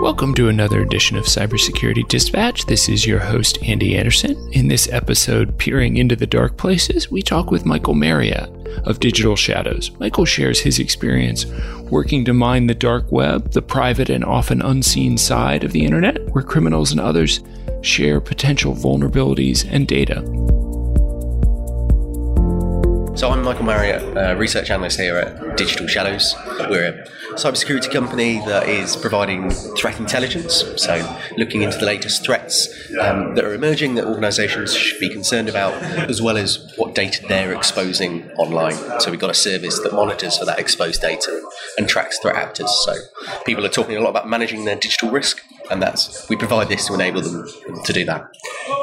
Welcome to another edition of Cybersecurity Dispatch. This is your host, Andy Anderson. In this episode, Peering into the Dark Places, we talk with Michael Marriott of Digital Shadows. Michael shares his experience working to mine the dark web, the private and often unseen side of the internet, where criminals and others share potential vulnerabilities and data. So I'm Michael Marriott, uh, research analyst here at Digital Shadows. We're a cybersecurity company that is providing threat intelligence, so looking into the latest threats um, that are emerging that organisations should be concerned about, as well as what data they're exposing online. So we've got a service that monitors for that exposed data and tracks threat actors. So people are talking a lot about managing their digital risk and that's we provide this to enable them to do that.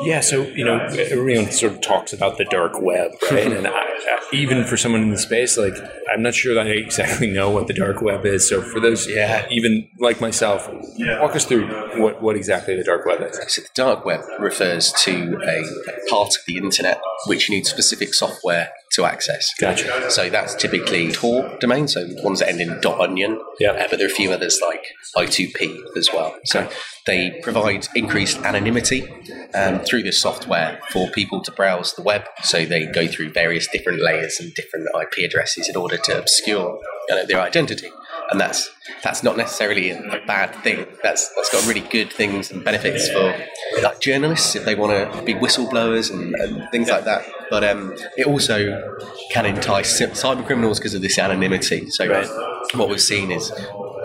Yeah, so you know, everyone sort of talks about the dark web, right? and I, even for someone in the space, like I'm not sure that I exactly know what the dark web is. So for those, yeah, even like myself, walk us through what, what exactly the dark web is. So the dark web refers to a part of the internet which you need specific software to access. Gotcha. So that's typically Tor domain, so ones that end in .onion. Yeah. Uh, but there are a few others like I2P as well. So they provide increased anonymity um, through this software for people to browse the web. So they go through various different layers and different IP addresses in order to obscure you know, their identity and that's that's not necessarily a, bad thing. That's that's got really good things and benefits for like journalists if they want to be whistleblowers and, and things like that. But um, it also can entice cyber criminals because of this anonymity. So right. what we've seen is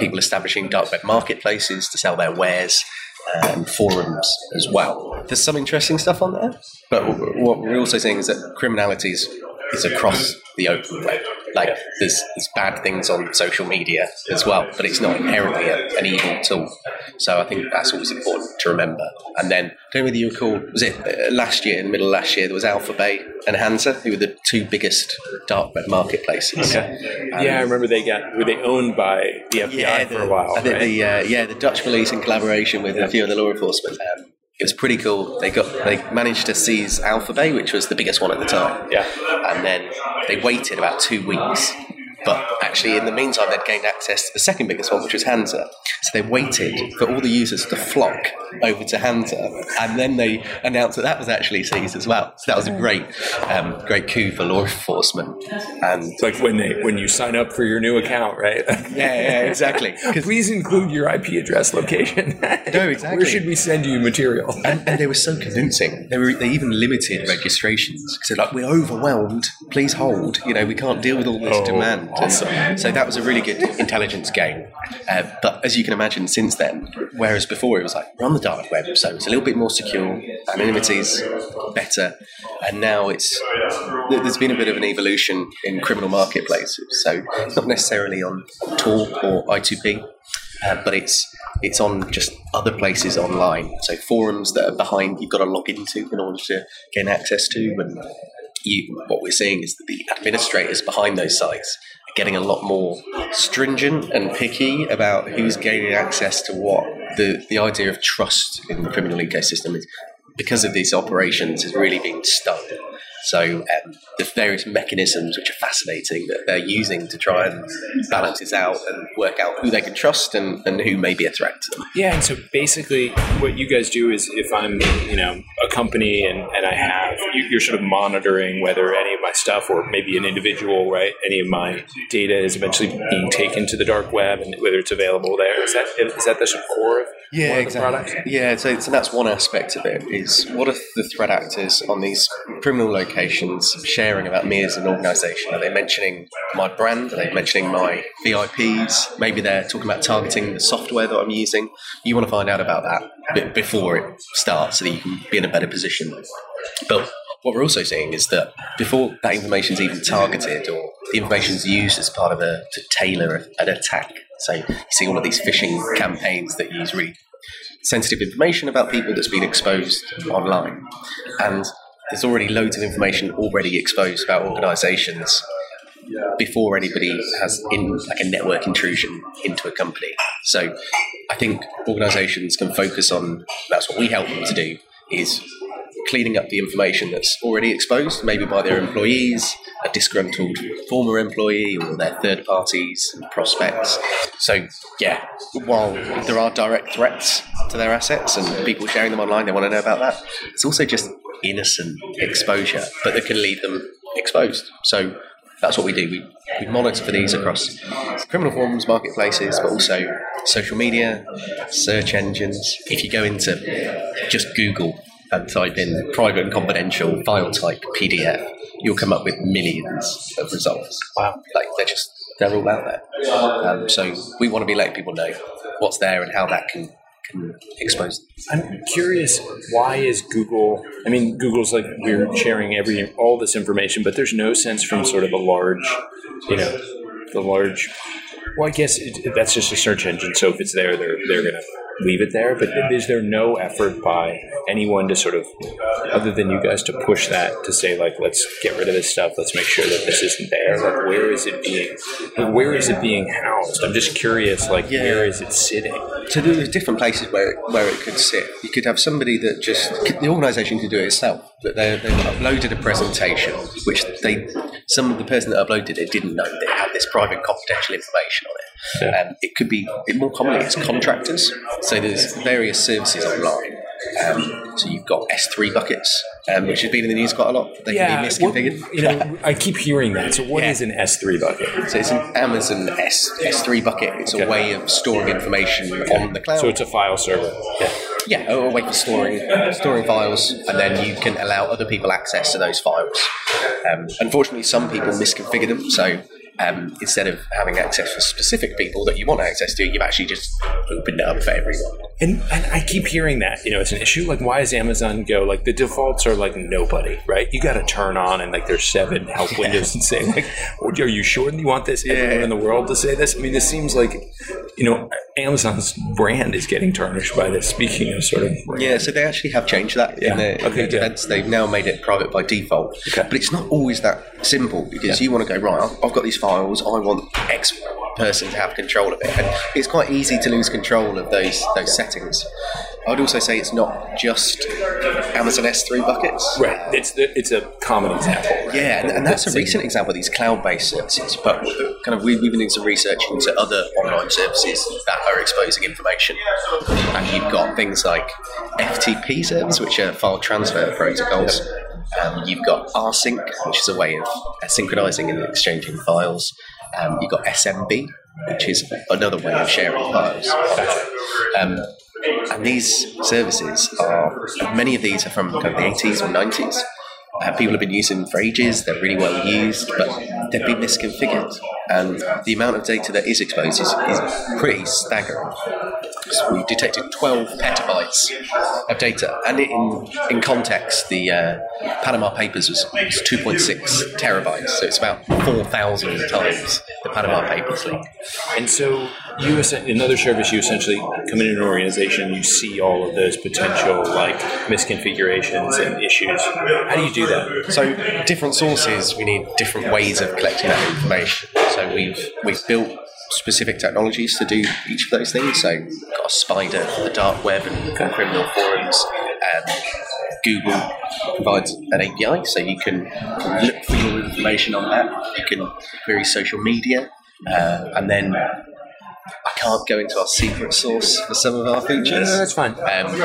people establishing dark web marketplaces to sell their wares and forums as well. There's some interesting stuff on there, but what we're also seeing is that criminality is, is across the open web. Like there's, there's bad things on social media as well, but it's not inherently a, an evil tool. So I think that's always important to remember. And then I don't know whether you recall, was it uh, last year, in the middle of last year, there was Alphabay and Hansa, who were the two biggest dark web marketplaces. Okay. Um, yeah, I remember they got were they owned by the FBI yeah, the, for a while. I think right? the uh, yeah the Dutch police in collaboration with yeah. a few of the law enforcement. Um, it was pretty cool. They got they managed to seize Alpha Bay, which was the biggest one at the time. Yeah, and then they waited about two weeks but actually, in the meantime, they'd gained access to the second biggest one, which was Hansa. So they waited for all the users to flock over to Hansa, and then they announced that that was actually seized as well. So that was a great, um, great coup for law enforcement. And it's like when they when you sign up for your new account, right? yeah, yeah, exactly. Please include your IP address location. no, exactly. Where should we send you material? and, and they were so convincing. They were they even limited registrations because they're like, we're overwhelmed. Please hold. You know, we can't deal with all this oh. demand. Awesome. So that was a really good intelligence game. Uh, but as you can imagine, since then, whereas before it was like run the dark web, so it's a little bit more secure, anonymity's better, and now it's there's been a bit of an evolution in criminal marketplaces. So it's not necessarily on Tor or I2P, uh, but it's it's on just other places online. So forums that are behind you've got to log into in order to gain access to, and you, what we're seeing is that the administrators behind those sites getting a lot more stringent and picky about who's gaining access to what. The, the idea of trust in the criminal ecosystem is because of these operations is really being stung. So um, the various mechanisms which are fascinating that they're using to try and balance this out and work out who they can trust and, and who may be a threat to them. Yeah, and so basically what you guys do is if I'm, you know, a company and, and I have, you're sort of monitoring whether any of my stuff or maybe an individual, right, any of my data is eventually being taken to the dark web and whether it's available there. Is that, is that the sort of core of yeah, exactly. Yeah, so, so that's one aspect of it. Is what are the threat actors on these criminal locations sharing about me as an organisation? Are they mentioning my brand? Are they mentioning my VIPs? Maybe they're talking about targeting the software that I'm using. You want to find out about that before it starts, so that you can be in a better position. But what we're also seeing is that before that information is even targeted or the information is used as part of a to tailor an attack so you see all of these phishing campaigns that use really sensitive information about people that's been exposed online. And there's already loads of information already exposed about organizations before anybody has in like a network intrusion into a company. So I think organizations can focus on that's what we help them to do is cleaning up the information that's already exposed, maybe by their employees, a disgruntled former employee, or their third parties, and prospects. So, yeah, while there are direct threats to their assets and people sharing them online, they want to know about that, it's also just innocent exposure, but that can leave them exposed. So, that's what we do. We, we monitor for these across criminal forums, marketplaces, but also social media, search engines. If you go into just Google and type in private and confidential file type PDF, you'll come up with millions of results. Wow. Like they're just, they're all out there. Um, so we want to be letting people know what's there and how that can, can expose them. I'm curious, why is Google? I mean, Google's like we're sharing every all this information, but there's no sense from sort of a large, you know, the large. Well, I guess it, that's just a search engine. So if it's there, they're they're gonna leave it there. But is there no effort by anyone to sort of, other than you guys, to push that to say like, let's get rid of this stuff. Let's make sure that this isn't there. Like, where is it being? Like, where is it being housed? I'm just curious. Like, Yeah. where is it sitting? So there's different places where it, where it could sit. You could have somebody that just the organisation could do it itself. That they they've uploaded a presentation, which they some of the person that uploaded it didn't know they had this private confidential information on it. Yeah. Um, it could be more commonly it's contractors. So there's various services online. Um, so you've got S3 buckets, um, which has been in the news quite a lot. They can be misconfigured. what- you know, I keep hearing that. So, what Yeah. is an S3 bucket? So it's an Amazon S S3 bucket. It's Okay. a way of storing information on the cloud. So, it's a file server. Yeah. Yeah, a way for storing storing files, and then you can allow other people access to those files. Um, unfortunately, some people misconfigure them, so um, instead of having access for specific people that you want access to, you've actually just opened it up for everyone. And, and I keep hearing that, you know, it's an issue. Like, why does Amazon go, like, the defaults are like nobody, right? You got to turn on and, like, there's seven help windows and say, like, "Oh, are you sure you want this everyone in the world to say this? I mean, this seems like, you know, Amazon's brand is getting tarnished by this. Speaking of sort of, brand. Yeah, so they actually have changed that Yeah. in their, in Okay, their yeah. defense. They've now made it private by default. Okay. But it's not always that simple because you want to go, right, I've- I've got these files, I want X person to have control of it. And it's quite easy to lose control of those those settings. I would also say it's not just Amazon S3 buckets. right. It's the, it's a common example. Right? Yeah, and, and that's a recent example of these cloud-based services. But kind of we, we've been doing some research into other online services that are exposing information, and you've got things like FTP servers, which are file transfer protocols. Um, you've got rsync, which is a way of uh, synchronizing and exchanging files. Um, you've got SMB, which is another way of sharing files. Um, and these services are, many of these are from kind of the 80s or 90s. Uh, people have been using them for ages, they're really well used, but they've been misconfigured. And the amount of data that is exposed is, is pretty staggering. So we detected 12 petabytes of data. And in, in context, the uh, Panama Papers was, was 2.6 terabytes, so it's about 4,000 times the Panama Papers leak. And so you, another service, you essentially come into an organization, you see all of those potential like misconfigurations and issues. How do you do that? So different sources, we need different ways of collecting that information. So we've we've built specific technologies to do each of those things. So we've got a spider for the dark web and for criminal forums. Um, Google provides an API, so you can look for your information on that. You can query social media, uh, and then I can't go into our secret source for some of our features. that's fine. Um,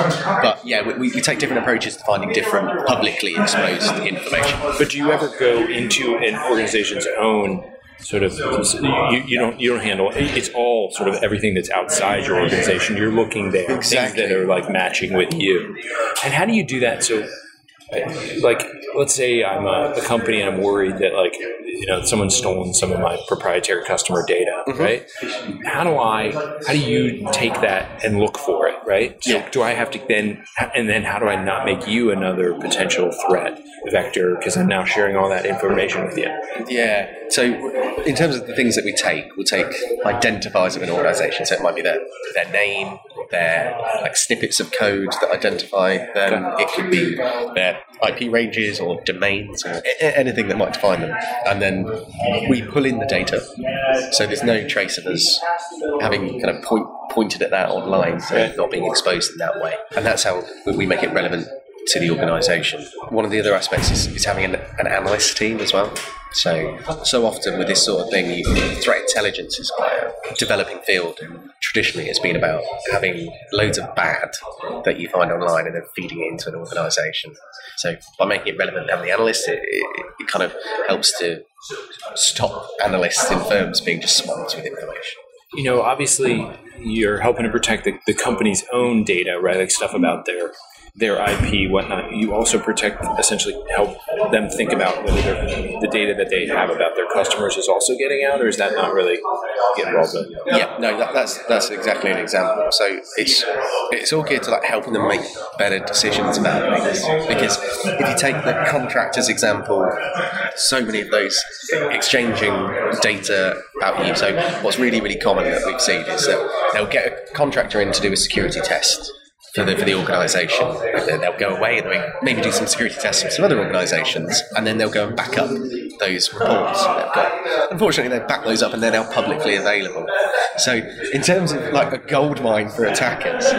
but yeah, we, we take different approaches to finding different publicly exposed information. But do you ever go into an organization's own sort of you, you don't you don't handle it's all sort of everything that's outside your organization. You're looking there Exactly. things that are like matching with you. And how do you do that? So like let's say I'm a, a company and I'm worried that like you know someone's stolen some of my proprietary customer data, mm-hmm. right? How do I how do you take that and look for it, right? So Yeah. do I have to then and then how do I not make you another potential threat vector because I'm now sharing all that information with you? Yeah. So, in terms of the things that we take, we'll take identifiers of an organisation. So it might be their their name, their like snippets of code that identify them. It could be their IP ranges or domains or anything that might define them. And then we pull in the data. So there's no trace of us having kind of point, pointed at that online, so Right. not being exposed in that way. And that's how we make it relevant to the organization. One of the other aspects is, is having an, an analyst team as well. So, so often with this sort of thing, threat intelligence is quite a developing field. And traditionally, it's been about having loads of bad that you find online and then feeding it into an organisation. So, by making it relevant and the analyst, it, it, it kind of helps to stop analysts in firms being just swamped with information. You know, obviously, you're helping to protect the, the company's own data, right? Like stuff about their their IP, whatnot. You also protect, essentially, help them think about whether the data that they have about their customers is also getting out, or is that not really get involved in? Yeah, no, that, that's that's exactly an example. So it's it's all geared to like helping them make better decisions about things. Because if you take the contractors example, so many of those exchanging data about you. So what's really really common that we've seen is that they'll get a contractor in to do a security test for the, for the organisation. They'll go away and maybe do some security tests with some other organisations, and then they'll go and back up those reports they've got. Unfortunately, they back those up and they're now publicly available. So, in terms of like a gold mine for attackers,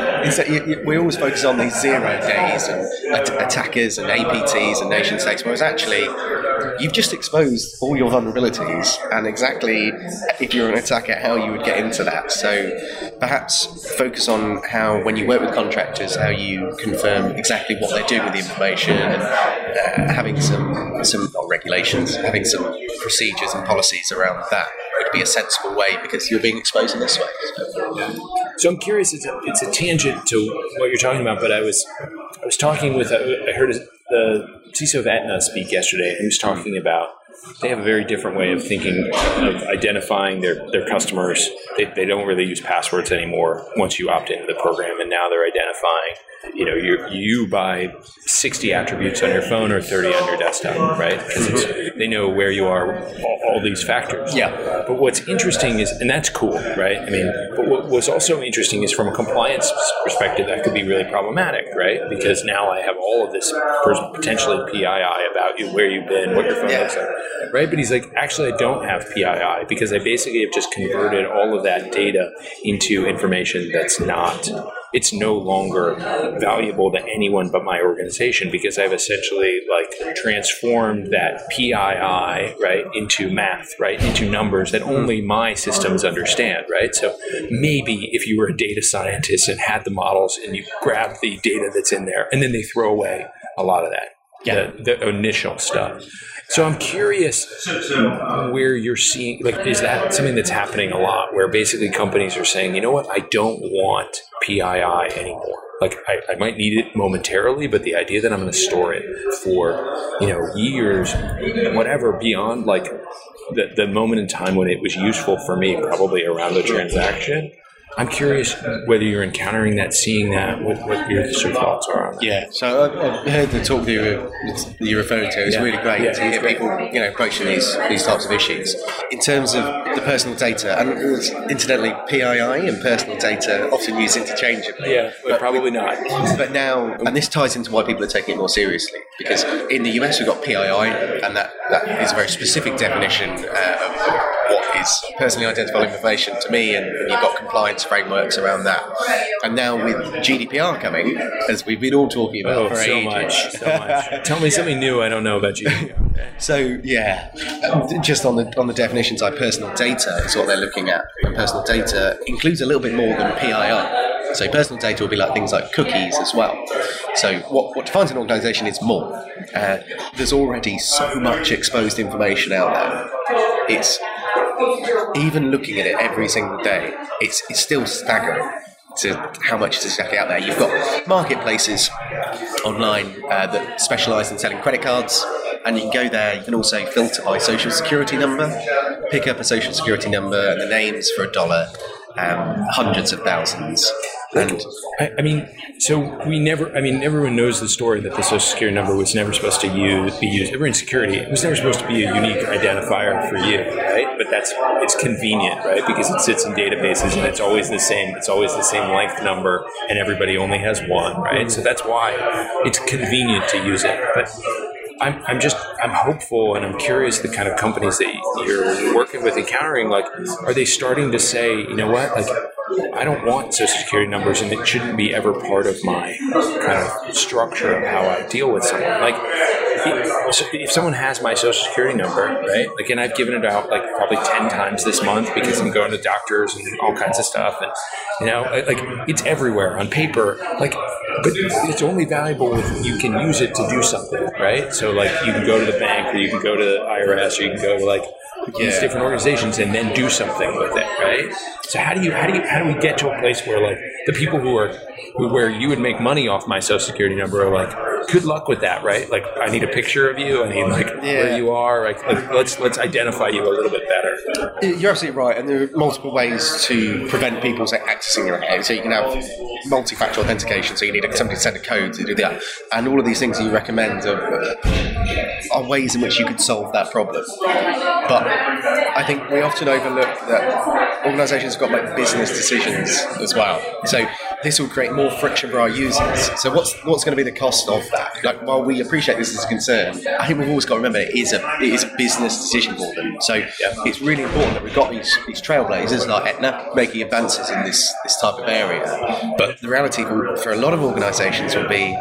you, you, we always focus on these zero days and at- attackers and APTs and nation states, whereas actually you've just exposed all your vulnerabilities and exactly if you're an attacker how you would get into that. So perhaps focus on how when you work with contractors, how you confirm exactly what they're doing with the information and uh, having some some regulations, having some procedures and policies around that would be a sensible way because you're being exposed in this way. So, so I'm curious. It's a, it's a tangent to what you're talking about, but I was I was talking with I heard the CISO of Aetna speak yesterday. and He was talking about they have a very different way of thinking of identifying their, their customers. They, they don't really use passwords anymore once you opt into the program, and now they're identifying you know you you buy 60 attributes on your phone or 30 on your desktop right? Because mm-hmm. they know where you are all, all, these factors. Yeah. But what's interesting is and that's cool right? I mean but what, what's also interesting is from a compliance perspective that could be really problematic right? Because now i have all of this potentially pii about you where you've been what your phone yeah. looks like right? But he's like actually i don't have pii because i basically have just converted all of that data into information that's not it's no longer valuable to anyone but my organization because I've essentially like transformed that PII right into math, right into numbers that only my systems understand, right? So maybe if you were a data scientist and had the models and you grab the data that's in there and then they throw away a lot of that, yeah. the, the initial stuff. So I'm curious where you're seeing, like, is that something that's happening a lot where basically companies are saying, you know what, I don't want PII anymore. Like I, I might need it momentarily, but the idea that I'm going to store it for, you know, years, whatever, beyond like the, the moment in time when it was useful for me, probably around the transaction, I'm curious whether you're encountering that, seeing that, what, what your sort of thoughts are on that. Yeah, so I've heard the talk that you're, you're referring to. It's yeah. really great yeah, to hear people, you know, approaching these these types of issues. In terms of the personal data, and incidentally, PII and personal data often used interchangeably. Yeah, but probably not. But now, and this ties into why people are taking it more seriously, because in the US we've got PII, and that, that is a very specific definition uh, of what is personally identifiable information to me, and, and, you've got compliance frameworks around that. And now with GDPR coming, as we've been all talking about oh, for so ages. Much, so much. Tell me something new I don't know about GDPR. so yeah, just on the on the definition side, personal data is what they're looking at, and personal data includes a little bit more than PII. So personal data will be like things like cookies as well. So what, what defines an organisation is more. Uh, there's already so much exposed information out there. It's even looking at it every single day, it's, it's still staggering to how much is exactly out there. You've got marketplaces online uh, that specialise in selling credit cards, and you can go there. You can also filter by social security number, pick up a social security number and the names for a dollar, um, hundreds of thousands. And I, I, mean, so we never. I mean, everyone knows the story that the social security number was never supposed to use, be used. Ever in security, it was never supposed to be a unique identifier for you, right? But that's it's convenient, right? Because it sits in databases and it's always the same. It's always the same length number, and everybody only has one, right? So that's why it's convenient to use it. But I'm, I'm just I'm hopeful and I'm curious the kind of companies that you're working with encountering like are they starting to say you know what like I don't want social security numbers, and it shouldn't be ever part of my kind of structure of how I deal with someone. Like, if, someone has my social security number, right? Like, and I've given it out like probably ten times this month because I'm going to doctors and all kinds of stuff, and you know, like it's everywhere on paper. Like, but it's only valuable if you can use it to do something, right? So, like, you can go to the bank, or you can go to the IRS, or you can go to like these Yeah. different organizations and then do something with it, right? So how do you how do you how do we get to a place where like the people who are who, where you would make money off my social security number are like, good luck with that, right? Like I need a picture of you, I need like where you are, like, like let's let's identify you a little bit better. You're absolutely right, and there are multiple ways to prevent people say, accessing your account. So you can have multi-factor authentication. So you need somebody to send a code to do that, and all of these things that you recommend are, are ways in which you could solve that problem. But I think we often overlook that organisations have got like business decisions as well. So this will create more friction for our users. So what's what's going to be the cost of that? Like while we appreciate this as a concern, I think we've always got to remember it is a it is a business decision for them. So it's really important that we've got these these trailblazers like Aetna making advances in this this type of area. But the reality for, for a lot of organisations will be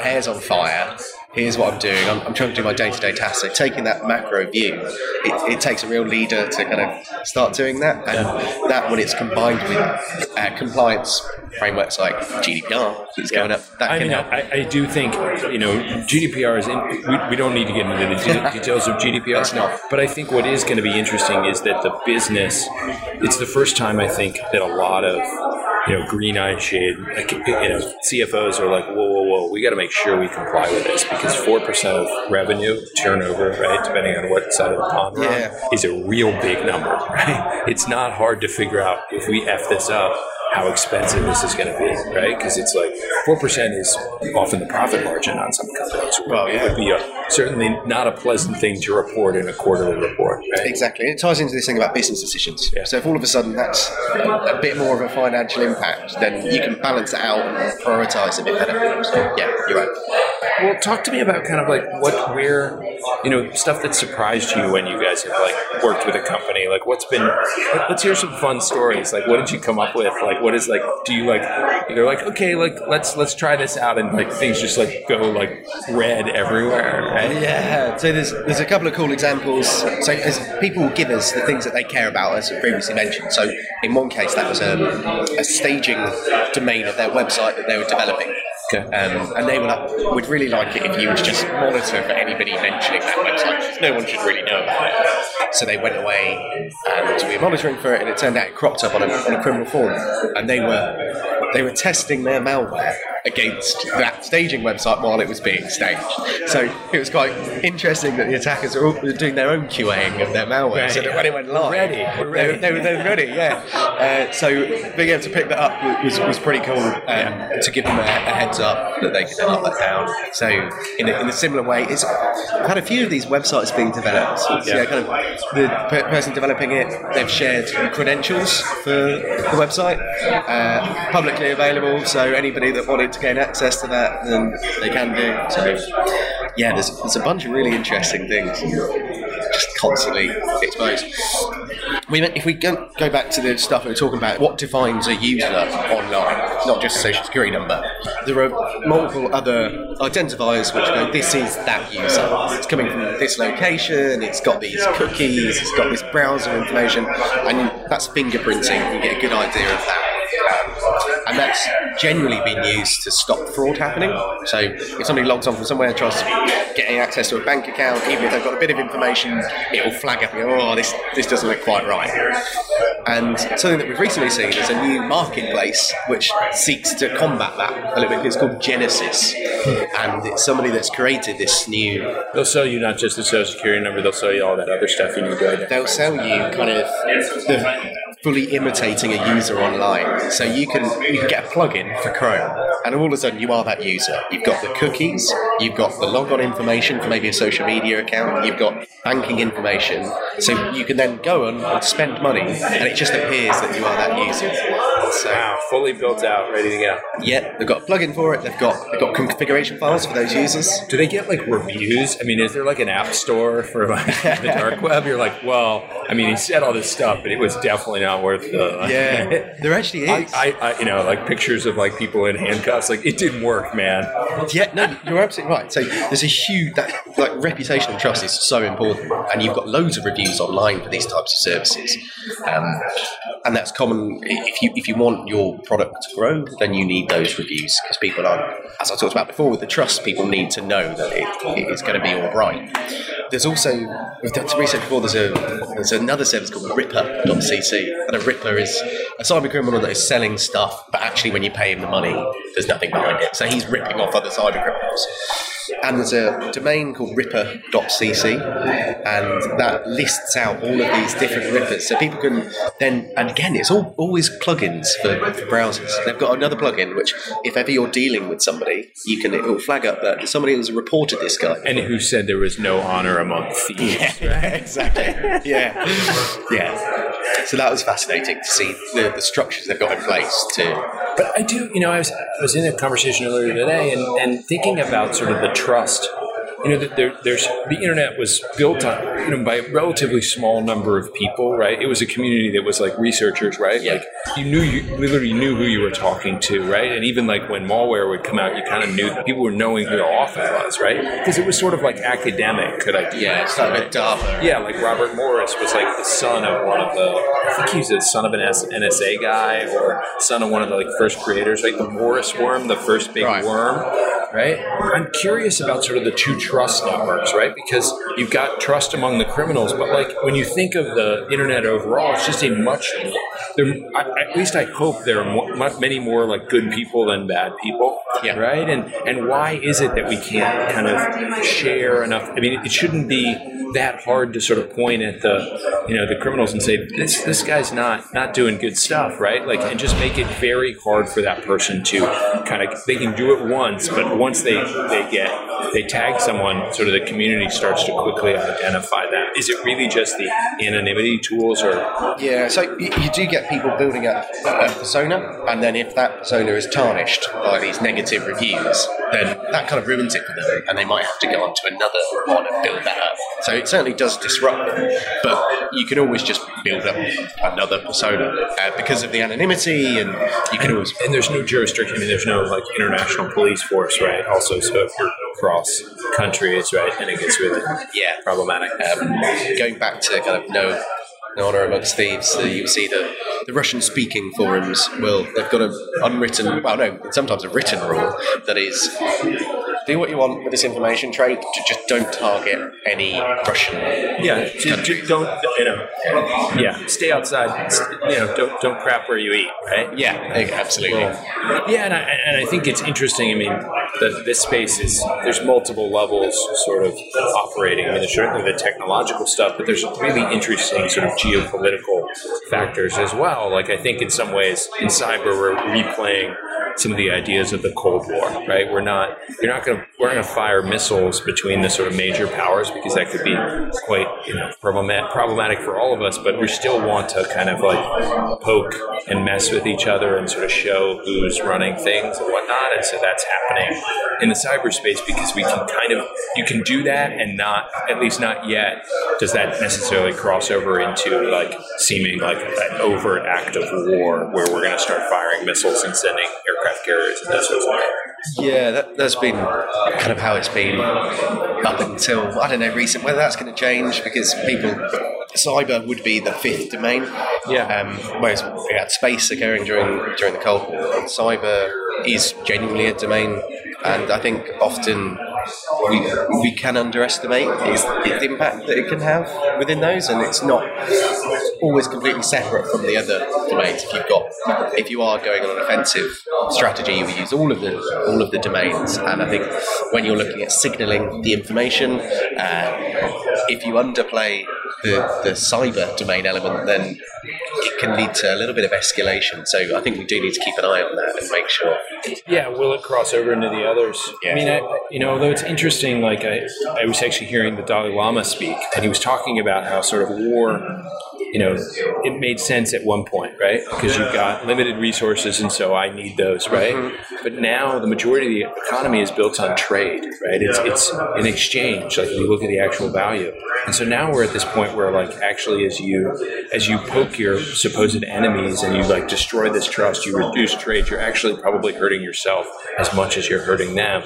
hair's on fire. Here's what I'm doing. I'm, I'm trying to do my day-to-day tasks. So taking that macro view, it, it takes a real leader to kind of start doing that. And that, when it's combined with uh, compliance frameworks like GDPR, that's going up, that I can mean, help. I, I do think you know GDPR is. In, we, we don't need to get into the details of GDPR. Let's not. But I think what is going to be interesting is that the business. It's the first time I think that a lot of you know green eye shade, like you know CFOs are like, whoa, whoa, whoa, we got to make sure we comply with this because four percent of revenue turnover, right, depending on what side of the pond we're Yeah. on, is a real big number, right? It's not hard to figure out if we f this up how expensive this is going to be, right? Because it's like four percent is often the profit margin on some companies. Well, It yeah. would be a, certainly not a pleasant thing to report in a quarterly report, right? Exactly. And it ties into this thing about business decisions. Yeah. So if all of a sudden that's a bit more of a financial impact, then you can balance it out and prioritise a bit better. So, yeah, you're right. Well, talk to me about kind of like what, where, you know, stuff that surprised you when you guys have like worked with a company. Like, what's been? let- Let's hear some fun stories. Like, what did you come up with? Like, what is like? Do you like? They're like, okay, like let's let's try this out, and like things just like go like red everywhere, right? Yeah. So there's there's a couple of cool examples. So as people will give us the things that they care about, as previously mentioned. So in one case, that was um, a staging domain of their website that they were developing. Okay. Um, and they were like, we'd really like it if you would just monitor for anybody mentioning that website. No one should really know about it. So they went away and we were monitoring for it, and it turned out it cropped up on a, on a criminal forum, and they were they were testing their malware against that staging website while it was being staged. So it was quite interesting that the attackers were all doing their own QAing of their malware. So that when it went live, ready, we're They, were- ready. they, were, they were ready, yeah. Uh, so being able to pick that up was, was pretty cool um, to give them a, a heads up that they could lock that down. So in a, in a similar way, it's I've had a few of these websites being developed. So, yeah, kind of the per- person developing it, they've shared credentials for the website, uh, publicly available. So anybody that wanted to gain access to that, then they can do. So yeah, there's, there's a bunch of really interesting things just constantly exposed. We if we go, go back to the stuff we were talking about, what defines a user online, not just a social security number. There are multiple other identifiers which go, this is that user. It's coming from this location. It's got these cookies. It's got this browser information, and that's fingerprinting. You get a good idea of that. And that's generally been used to stop fraud happening. So if somebody logs on from somewhere and tries to getting access to a bank account, even if they've got a bit of information, it will flag up and go, oh, this, this doesn't look quite right. And something that we've recently seen is a new marketplace which seeks to combat that a little bit. It's called Genesis. And it's somebody that's created this new They'll sell you not just the social security number; they'll sell you all that other stuff you need to they'll sell you kind of the fully imitating a user online. So you can you can get a plugin for Chrome, and all of a sudden you are that user. You've got the cookies, you've got the logon information for maybe a social media account, you've got banking information. So you can then go on and spend money, and it just appears that you are that user. So Wow, fully built out, ready to go. yeah, they've got a plugin for it. They've got they've got configuration files for those users. Do they get like reviews? I mean, is there like an app store for like the dark web? You're like, well, I mean, he said all this stuff, but it was definitely not worth the. Yeah, there actually is. I, I, I, you know, like pictures of like people in handcuffs. Like it didn't work, man. Yeah, no, you're absolutely right. So there's a huge that like reputation and trust is so important, and you've got loads of reviews online for these types of services, um, and that's common. If you if you want your product to grow, then you need those reviews because people are, as I talked about before, with the trust, people need to know that it, it's going to be all right. There's also done some research before. There's a there's another service called Ripper.cc, and a Ripper is a cyber criminal that is selling stuff, but actually when you pay him the money, there's nothing behind it. So he's ripping off other cyber criminals. And there's a domain called ripper.cc, and that lists out all of these different rippers. So people can then, and again, it's all always plugins for, for browsers. They've got another plugin which, if ever you're dealing with somebody, you can it will flag up that somebody has reported this guy. And who said there was no honor among thieves? Yeah, exactly. yeah, yeah. So that was fascinating to see the, the structures they've got in place too. but I do, you know, I was I was in a conversation earlier today, and, and thinking about sort of the trust you know, there, there's the internet was built on, you know, by a relatively small number of people, right? It was a community that was like researchers, right? Yeah. Like you knew you literally knew who you were talking to, right? And even like when malware would come out, you kind of knew people were knowing who the author was, right? Because it was sort of like academic, could I? Yeah, it's not a. Yeah, like Robert Morris was like the son of one of the, I think he was the son of an NSA guy or son of one of the like first creators, right? The Morris worm, the first big Right. worm, right? I'm curious about sort of the two trust networks, right? Because you've got trust among the criminals, but like when you think of the internet overall, it's just a much. There, I- at least I hope there are mo- mu- many more like good people than bad people, Yeah. right? And and why is it that we can't kind of share enough? I mean, it shouldn't be that hard to sort of point at the you know the criminals and say this this guy's not not doing good stuff right like and just make it very hard for that person to kind of they can do it once but once they they get they tag someone sort of the community starts to quickly identify that is it really just the anonymity tools or Yeah, so you, you do get people building up a persona, and then if that persona is tarnished by these negative reviews, then that kind of ruins it for them, and they might have to go on to another one and build that up. So it certainly does disrupt them, but you can always just build up another persona uh, because of the anonymity, and you can always. and there's no jurisdiction I mean there's no like international police force right also so if you're across countries right and it gets really Yeah. problematic um, going back to kind of no, no honor amongst thieves, uh, you see the, the Russian speaking forums. Well, they've got an unwritten, well, no, sometimes a written rule that is do what you want with this information trade, ju- just don't target any Russian. Yeah, just, just don't you know? Yeah, stay outside. You know, don't don't crap where you eat, right? Yeah, eh, absolutely. Yeah, and I, and I think it's interesting. I mean, the, this space is there's multiple levels sort of operating. I mean, there's certainly the technological stuff, but there's really interesting sort of geopolitical factors as well. Like I think in some ways in cyber we're replaying some of the ideas of the Cold War, right? We're not you're not going to we're going to fire missiles between the sort of major powers because that could be quite you know problematic problematic for all of us. But we still want to kind of like poke and mess with each other and sort of show who's running things and whatnot. And so that's happening in the cyberspace because we can kind of you can do that and not at least not yet does that necessarily cross over into like seeming like an overt act of war where we're going to start firing missiles and sending aircraft carriers and those sorts of things. Yeah, that, that's been kind of how it's been up until I don't know recent. Whether that's going to change because people cyber would be the fifth domain. Yeah. Um, whereas we had space occurring during during the Cold War, cyber is genuinely a domain, and I think often. We, we can underestimate is the impact that it can have within those, and it's not always completely separate from the other domains. If you've got, if you are going on an offensive strategy, you use all of the all of the domains. And I think when you're looking at signalling the information, uh, if you underplay the the cyber domain element, then can lead to a little bit of escalation. So I think we do need to keep an eye on that and make sure. Yeah, will it cross over into the others? Yeah. I mean, I, you know, although it's interesting, like I, I was actually hearing the Dalai Lama speak, and he was talking about how sort of war, you know, it made sense at one point, right? Because you've got limited resources, and so I need those, right? Mm-hmm. But now the majority of the economy is built on trade, right? It's it's an exchange. Like you look at the actual value, and so now we're at this point where, like, actually, as you as you poke your supposed enemies and you like destroy this trust, you reduce trade, you're actually probably hurting yourself as much as you're hurting them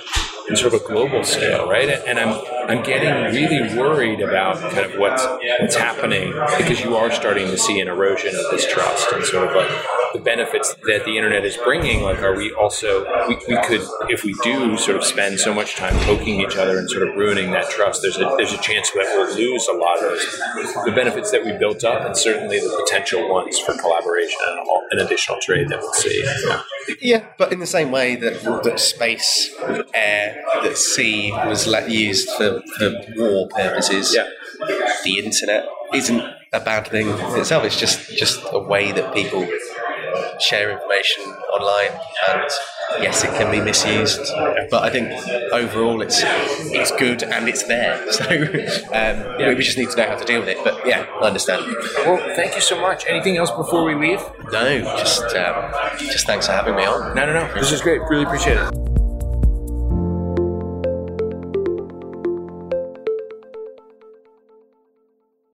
sort of a global scale, right? And I'm I'm getting really worried about kind of what's what's happening because you are starting to see an erosion of this trust and sort of like the benefits that the internet is bringing. Like, are we also we, we could if we do sort of spend so much time poking each other and sort of ruining that trust, there's a there's a chance that we'll lose a lot of the benefits that we built up and certainly the potential ones for collaboration and, all, and additional trade that we'll see. Yeah. Yeah, but in the same way that that space, air, that sea was used for, for war purposes, yeah. the internet isn't a bad thing itself. It's just just a way that people share information online and yes, it can be misused, but I think overall it's it's good and it's there. So um, yeah. we just need to know how to deal with it. But yeah, I understand. Well, thank you so much. Anything else before we leave? No, just um, just thanks for having me on. No, no, no. This is great. Really appreciate it.